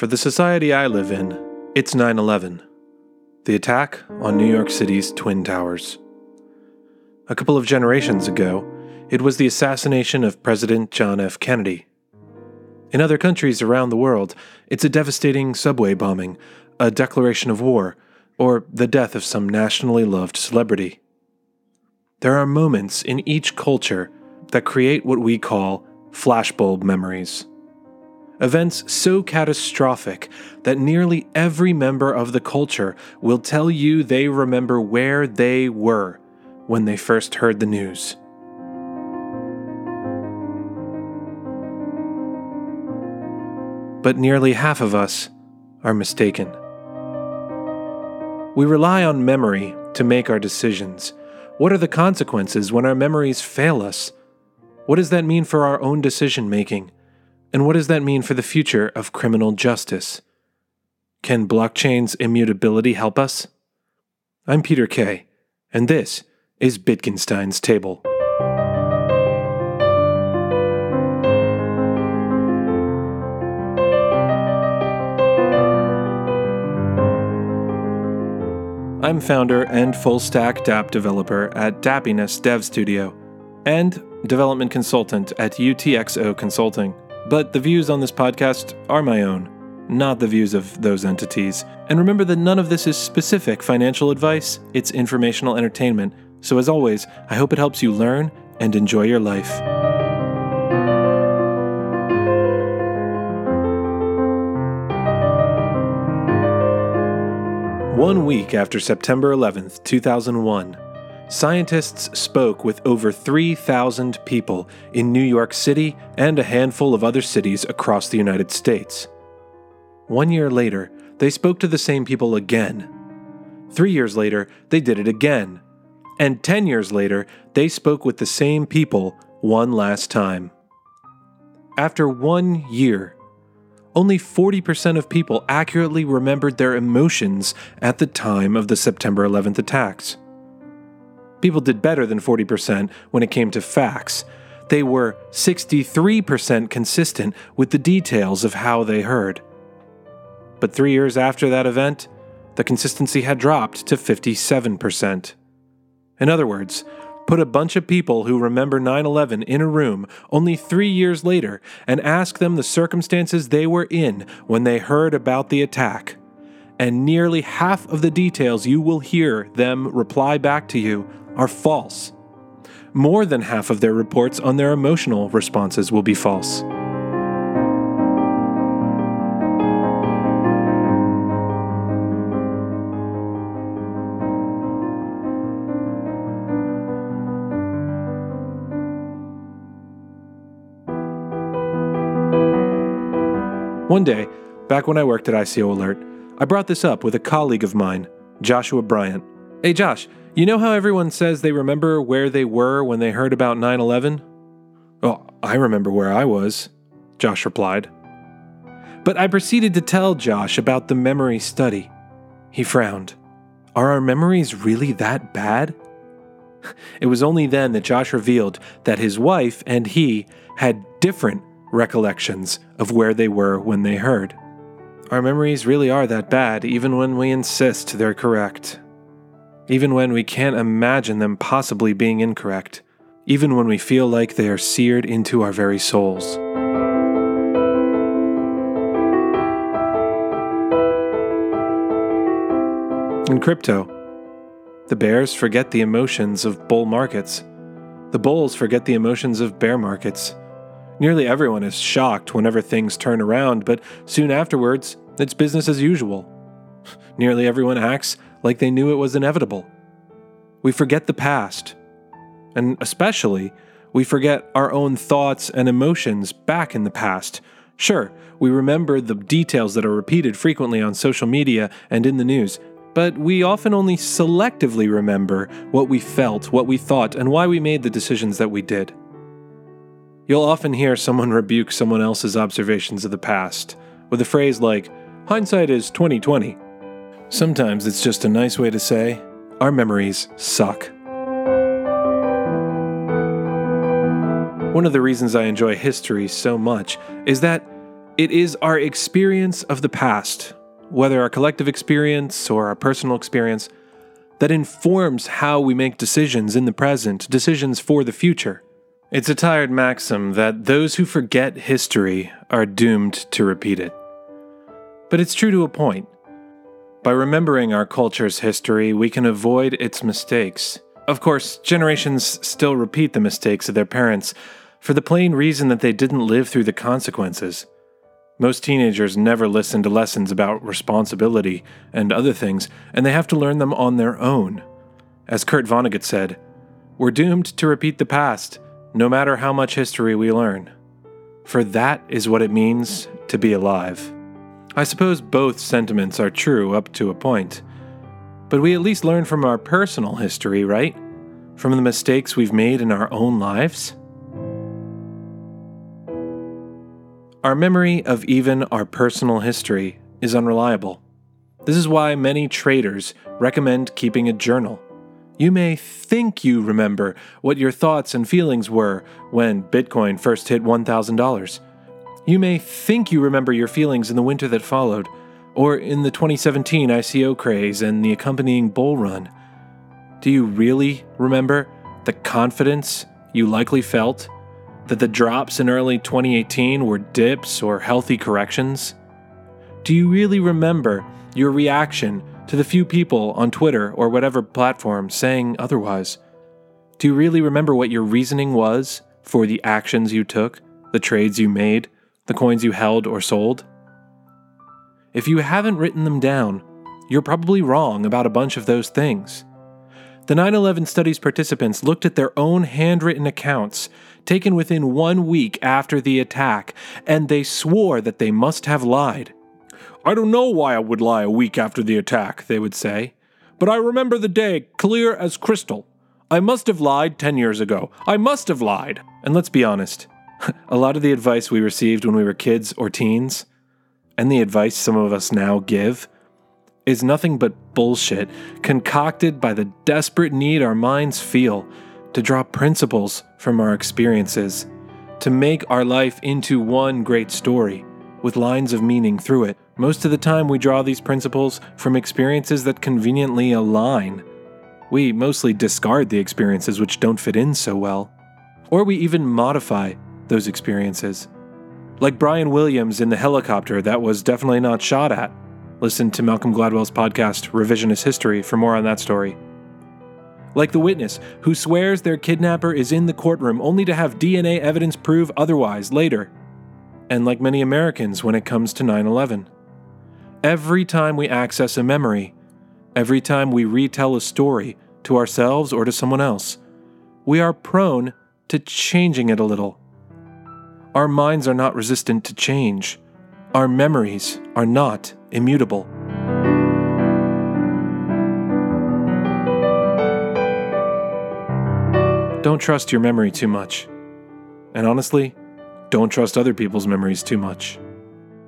For the society I live in, it's 9 11, the attack on New York City's Twin Towers. A couple of generations ago, it was the assassination of President John F. Kennedy. In other countries around the world, it's a devastating subway bombing, a declaration of war, or the death of some nationally loved celebrity. There are moments in each culture that create what we call flashbulb memories. Events so catastrophic that nearly every member of the culture will tell you they remember where they were when they first heard the news. But nearly half of us are mistaken. We rely on memory to make our decisions. What are the consequences when our memories fail us? What does that mean for our own decision making? And what does that mean for the future of criminal justice? Can blockchain's immutability help us? I'm Peter Kay, and this is Bitgenstein's Table. I'm founder and full stack dApp developer at Dappiness Dev Studio and development consultant at UTXO Consulting. But the views on this podcast are my own, not the views of those entities. And remember that none of this is specific financial advice, it's informational entertainment. So, as always, I hope it helps you learn and enjoy your life. One week after September 11th, 2001, scientists spoke with over 3,000 people in New York City and a handful of other cities across the United States. One year later, they spoke to the same people again. Three years later, they did it again. And 10 years later, they spoke with the same people one last time. After one year, only 40% of people accurately remembered their emotions at the time of the September 11th attacks. People did better than 40% when it came to facts. They were 63% consistent with the details of how they heard. But three years after that event, the consistency had dropped to 57%. In other words, put a bunch of people who remember 9 11 in a room only three years later and ask them the circumstances they were in when they heard about the attack. And nearly half of the details you will hear them reply back to you are false. More than half of their reports on their emotional responses will be false. One day, back when I worked at ICO Alert, I brought this up with a colleague of mine, Joshua Bryant. Hey, Josh, you know how everyone says they remember where they were when they heard about 9 11? Well, I remember where I was, Josh replied. But I proceeded to tell Josh about the memory study. He frowned. Are our memories really that bad? It was only then that Josh revealed that his wife and he had different recollections of where they were when they heard. Our memories really are that bad, even when we insist they're correct even when we can't imagine them possibly being incorrect, even when we feel like they are seared into our very souls. In crypto, the bears forget the emotions of bull markets. The bulls forget the emotions of bear markets. Nearly everyone is shocked whenever things turn around, but soon afterwards, it's business as usual. Nearly everyone acts like they knew it was inevitable. We forget the past, and especially, we forget our own thoughts and emotions back in the past. Sure, we remember the details that are repeated frequently on social media and in the news, but we often only selectively remember what we felt, what we thought, and why we made the decisions that we did. You'll often hear someone rebuke someone else's observations of the past with a phrase like, hindsight is 2020. Sometimes it's just a nice way to say, our memories suck. One of the reasons I enjoy history so much is that It is our experience of the past, whether our collective experience or our personal experience, that informs how we make decisions in the present, decisions for the future. It's a tired maxim that those who forget history are doomed to repeat it. But it's true to a point. By remembering our culture's history, we can avoid its mistakes. Of course, generations still repeat the mistakes of their parents for the plain reason that they didn't live through the consequences. Most teenagers never listen to lessons about responsibility and other things, and they have to learn them on their own. As Kurt Vonnegut said, we're doomed to repeat the past, no matter how much history we learn. For that is what it means to be alive. I suppose both sentiments are true up to a point. But we at least learn from our personal history, right? From the mistakes we've made in our own lives? Our memory of even our personal history is unreliable. This is why many traders recommend keeping a journal. You may think you remember what your thoughts and feelings were when Bitcoin first hit $1,000. You may think you remember your feelings in the winter that followed, or in the 2017 ICO craze and the accompanying bull run. Do you really remember the confidence you likely felt that the drops in early 2018 were dips or healthy corrections? Do you really remember your reaction to the few people on Twitter or whatever platform saying otherwise? Do you really remember what your reasoning was for the actions you took, the trades you made, the coins you held or sold? If you haven't written them down, you're probably wrong about a bunch of those things. The 9 11 studies participants looked at their own handwritten accounts taken within one week after the attack, and they swore that they must have lied. I don't know why I would lie a week after the attack, they would say, but I remember the day clear as crystal. I must have lied 10 years ago. I must have lied. And let's be honest, a lot of the advice we received when we were kids or teens, and the advice some of us now give, is nothing but bullshit concocted by the desperate need our minds feel to draw principles from our experiences, to make our life into one great story with lines of meaning through it. Most of the time, we draw these principles from experiences that conveniently align. We mostly discard the experiences which don't fit in so well. Or we even modify those experiences. Like Brian Williams in the helicopter that was definitely not shot at. Listen to Malcolm Gladwell's podcast, Revisionist History, for more on that story. Like the witness, who swears their kidnapper is in the courtroom only to have DNA evidence prove otherwise later. And like many Americans when it comes to 9 11. Every time we access a memory, every time we retell a story to ourselves or to someone else, we are prone to changing it a little. Our minds are not resistant to change. Our memories are not immutable. Don't trust your memory too much. And honestly, don't trust other people's memories too much.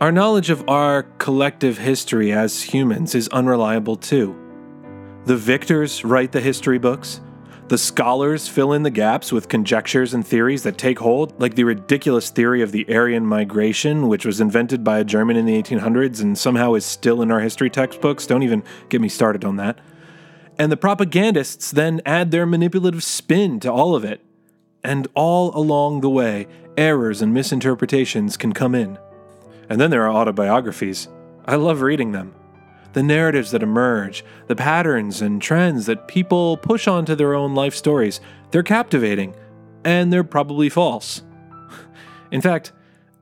Our knowledge of our collective history as humans is unreliable too. The victors write the history books, the scholars fill in the gaps with conjectures and theories that take hold, like the ridiculous theory of the Aryan migration, which was invented by a German in the 1800s and somehow is still in our history textbooks. Don't even get me started on that. And the propagandists then add their manipulative spin to all of it. And all along the way, errors and misinterpretations can come in. And then there are autobiographies. I love reading them the narratives that emerge, the patterns and trends that people push onto their own life stories. They're captivating, and they're probably false. In fact,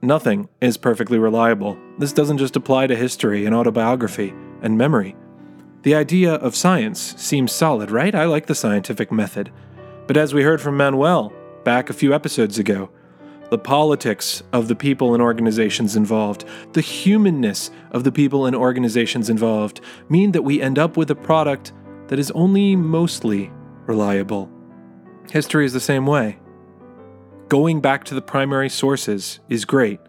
nothing is perfectly reliable. This doesn't just apply to history and autobiography and memory. The idea of science seems solid, right? I like the scientific method. But as we heard from Manuel back a few episodes ago, the politics of the people and organizations involved, the humanness of the people and organizations involved mean that we end up with a product that is only mostly reliable. History is the same way. Going back to the primary sources is great,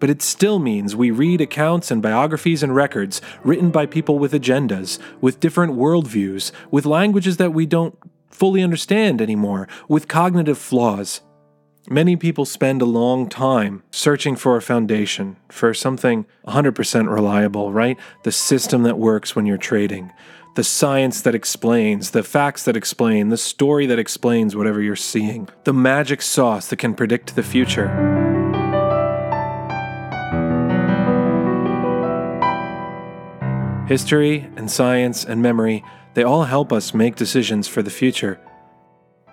but it still means we read accounts and biographies and records written by people with agendas, with different worldviews, with languages that we don't fully understand anymore, with cognitive flaws Many people spend a long time searching for a foundation, for something 100% reliable, right? The system that works when you're trading, the science that explains, the facts that explain, the story that explains whatever you're seeing, the magic sauce that can predict the future. History and science and memory, they all help us make decisions for the future.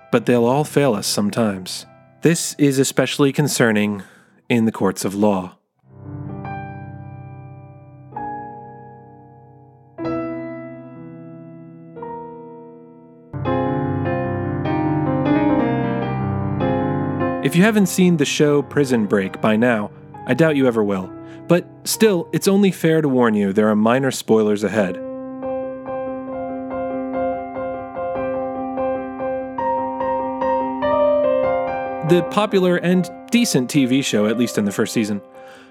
But they'll all fail us sometimes. This is especially concerning in the courts of law. If you haven't seen the show Prison Break by now, I doubt you ever will. But still, it's only fair to warn you there are minor spoilers ahead. The popular and decent TV show, at least in the first season,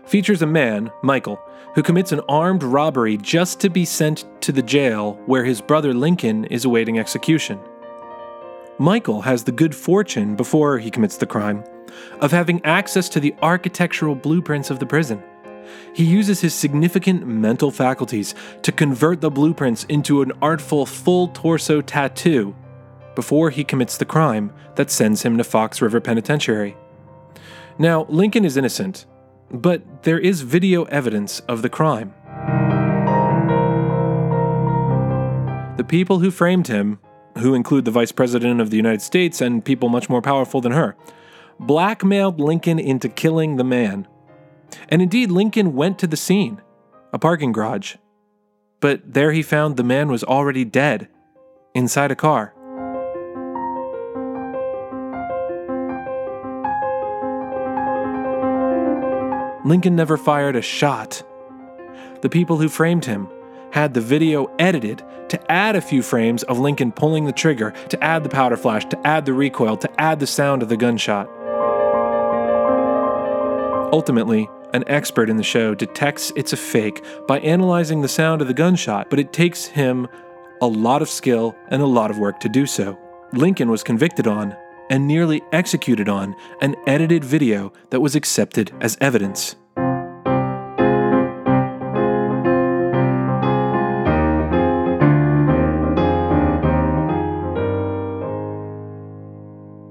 features a man, Michael, who commits an armed robbery just to be sent to the jail where his brother Lincoln is awaiting execution. Michael has the good fortune, before he commits the crime, of having access to the architectural blueprints of the prison. He uses his significant mental faculties to convert the blueprints into an artful full torso tattoo before he commits the crime that sends him to Fox River Penitentiary. Now, Lincoln is innocent, but there is video evidence of the crime. The people who framed him, who include the Vice President of the United States and people much more powerful than her, blackmailed Lincoln into killing the man. And indeed, Lincoln went to the scene, a parking garage. But there he found the man was already dead, inside a car. Lincoln never fired a shot. The people who framed him had the video edited to add a few frames of Lincoln pulling the trigger, to add the powder flash, to add the recoil, to add the sound of the gunshot. Ultimately, an expert in the show detects it's a fake by analyzing the sound of the gunshot, but it takes him a lot of skill and a lot of work to do so. Lincoln was convicted on and nearly executed on an edited video that was accepted as evidence.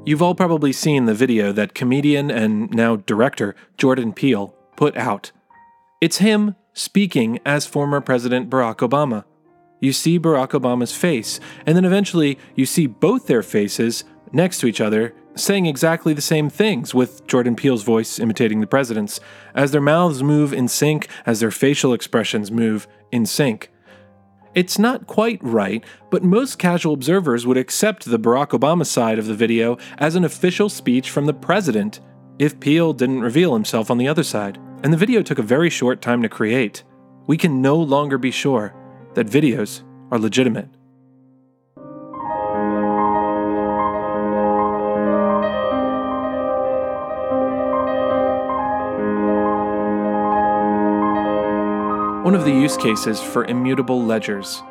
You've all probably seen the video that comedian and now director Jordan Peele put out. It's him speaking as former President Barack Obama. You see Barack Obama's face, and then eventually you see both their faces next to each other, saying exactly the same things, with Jordan Peele's voice imitating the president's, as their mouths move in sync, as their facial expressions move in sync. It's not quite right, but most casual observers would accept the Barack Obama side of the video as an official speech from the president if Peele didn't reveal himself on the other side. And the video took a very short time to create. We can no longer be sure that videos are legitimate. One of the use cases for immutable ledgers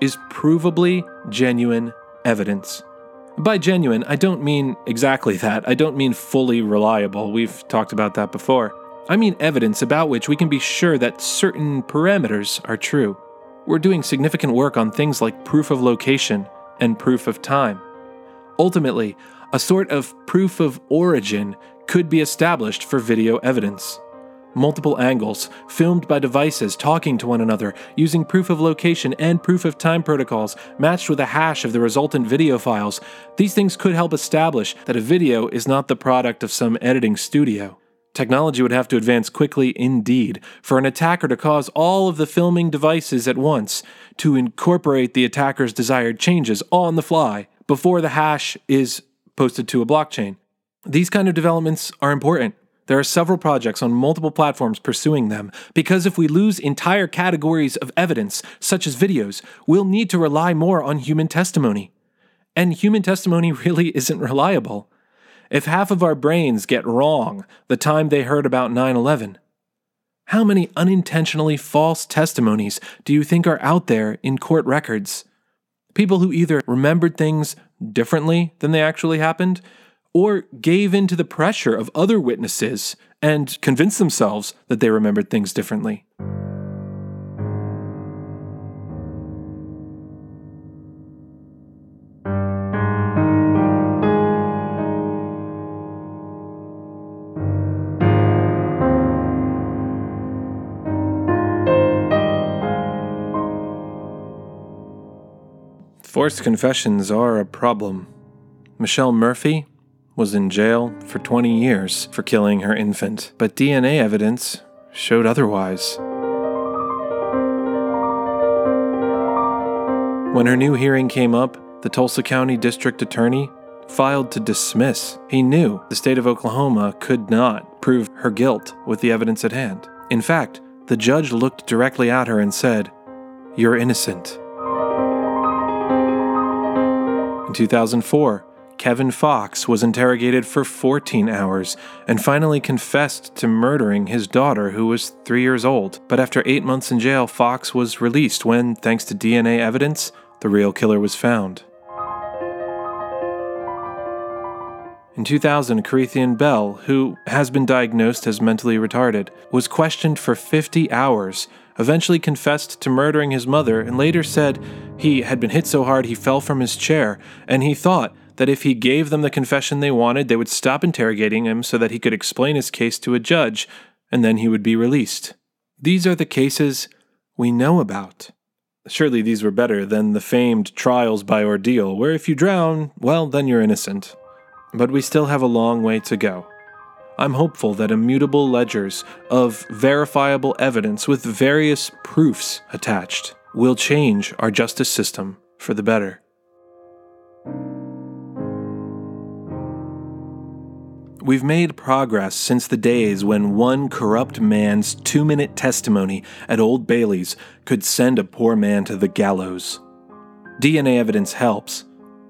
is provably genuine evidence. By genuine, I don't mean exactly that. I don't mean fully reliable. We've talked about that before. I mean evidence about which we can be sure that certain parameters are true. We're doing significant work on things like proof of location and proof of time. Ultimately, a sort of proof of origin could be established for video evidence multiple angles, filmed by devices talking to one another, using proof of location and proof of time protocols, matched with a hash of the resultant video files. These things could help establish that a video is not the product of some editing studio. Technology would have to advance quickly indeed for an attacker to cause all of the filming devices at once to incorporate the attacker's desired changes on the fly before the hash is posted to a blockchain. These kind of developments are important there are several projects on multiple platforms pursuing them, because if we lose entire categories of evidence, such as videos, we'll need to rely more on human testimony. And human testimony really isn't reliable. If half of our brains get wrong the time they heard about 9 11, how many unintentionally false testimonies do you think are out there in court records? People who either remembered things differently than they actually happened, or gave in to the pressure of other witnesses and convinced themselves that they remembered things differently. Forced confessions are a problem. Michelle Murphy was in jail for 20 years for killing her infant, but DNA evidence showed otherwise. When her new hearing came up, the Tulsa County District Attorney filed to dismiss. He knew the state of Oklahoma could not prove her guilt with the evidence at hand. In fact, the judge looked directly at her and said, You're innocent. In 2004, Kevin Fox was interrogated for 14 hours and finally confessed to murdering his daughter, who was three years old. But after eight months in jail, Fox was released when, thanks to DNA evidence, the real killer was found. In 2000, Corethian Bell, who has been diagnosed as mentally retarded, was questioned for 50 hours eventually confessed to murdering his mother and later said he had been hit so hard he fell from his chair, and he thought that if he gave them the confession they wanted, they would stop interrogating him so that he could explain his case to a judge, and then he would be released. These are the cases we know about. Surely these were better than the famed trials by ordeal, where if you drown, well, then you're innocent. But we still have a long way to go. I'm hopeful that immutable ledgers of verifiable evidence with various proofs attached will change our justice system for the better. We've made progress since the days when one corrupt man's two minute testimony at Old Bailey's could send a poor man to the gallows. DNA evidence helps,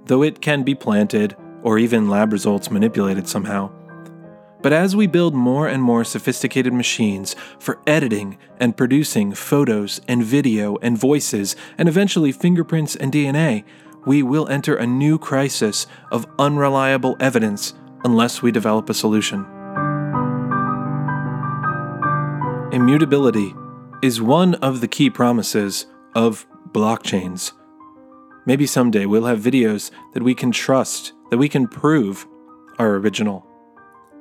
though it can be planted or even lab results manipulated somehow. But as we build more and more sophisticated machines for editing and producing photos and video and voices and eventually fingerprints and DNA, we will enter a new crisis of unreliable evidence unless we develop a solution. Immutability is one of the key promises of blockchains. Maybe someday we'll have videos that we can trust, that we can prove are original.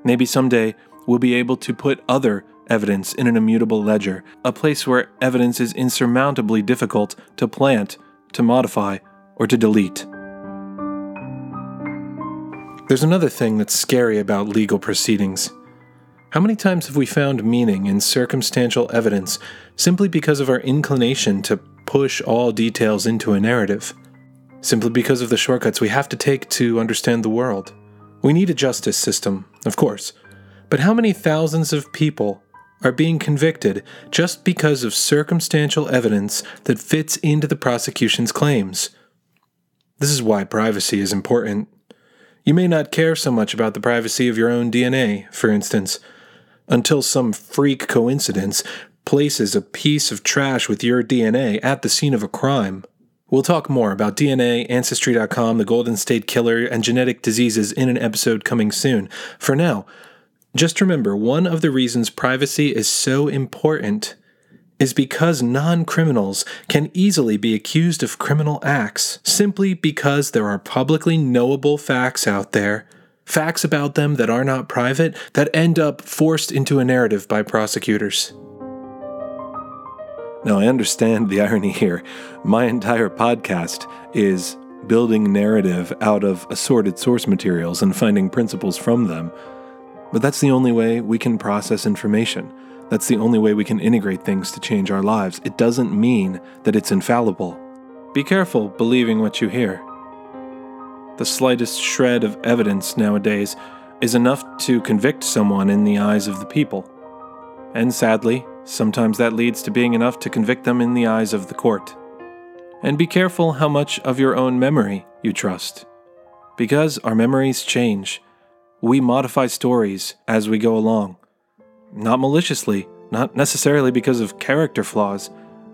Maybe someday we'll be able to put other evidence in an immutable ledger, a place where evidence is insurmountably difficult to plant, to modify, or to delete. There's another thing that's scary about legal proceedings. How many times have we found meaning in circumstantial evidence simply because of our inclination to push all details into a narrative? Simply because of the shortcuts we have to take to understand the world? We need a justice system, of course, but how many thousands of people are being convicted just because of circumstantial evidence that fits into the prosecution's claims? This is why privacy is important. You may not care so much about the privacy of your own DNA, for instance, until some freak coincidence places a piece of trash with your DNA at the scene of a crime. We'll talk more about DNA, Ancestry.com, the Golden State Killer, and genetic diseases in an episode coming soon. For now, just remember one of the reasons privacy is so important is because non criminals can easily be accused of criminal acts simply because there are publicly knowable facts out there, facts about them that are not private, that end up forced into a narrative by prosecutors. Now, I understand the irony here. My entire podcast is building narrative out of assorted source materials and finding principles from them. But that's the only way we can process information. That's the only way we can integrate things to change our lives. It doesn't mean that it's infallible. Be careful believing what you hear. The slightest shred of evidence nowadays is enough to convict someone in the eyes of the people. And sadly, Sometimes that leads to being enough to convict them in the eyes of the court. And be careful how much of your own memory you trust. Because our memories change. We modify stories as we go along. Not maliciously, not necessarily because of character flaws,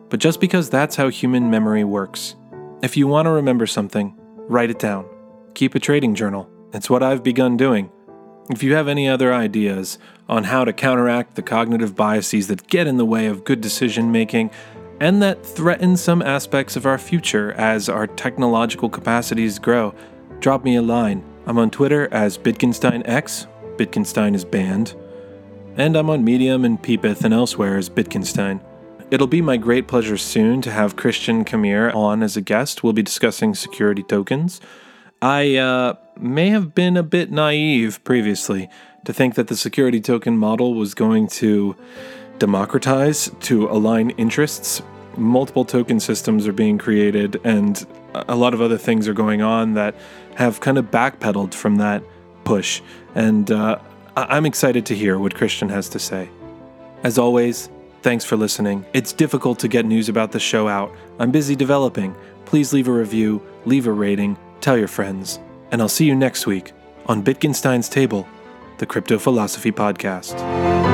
but just because that's how human memory works. If you want to remember something, write it down. Keep a trading journal. It's what I've begun doing. If you have any other ideas on how to counteract the cognitive biases that get in the way of good decision making and that threaten some aspects of our future as our technological capacities grow, drop me a line. I'm on Twitter as BitgensteinX. Bitgenstein is banned. And I'm on Medium and Peepeth and elsewhere as Bitgenstein. It'll be my great pleasure soon to have Christian Kamir on as a guest. We'll be discussing security tokens. I uh, may have been a bit naive previously to think that the security token model was going to democratize to align interests. Multiple token systems are being created, and a lot of other things are going on that have kind of backpedaled from that push. And uh, I'm excited to hear what Christian has to say. As always, thanks for listening. It's difficult to get news about the show out. I'm busy developing. Please leave a review, leave a rating, tell your friends. And I'll see you next week on Bitgenstein's Table, the Crypto Philosophy Podcast.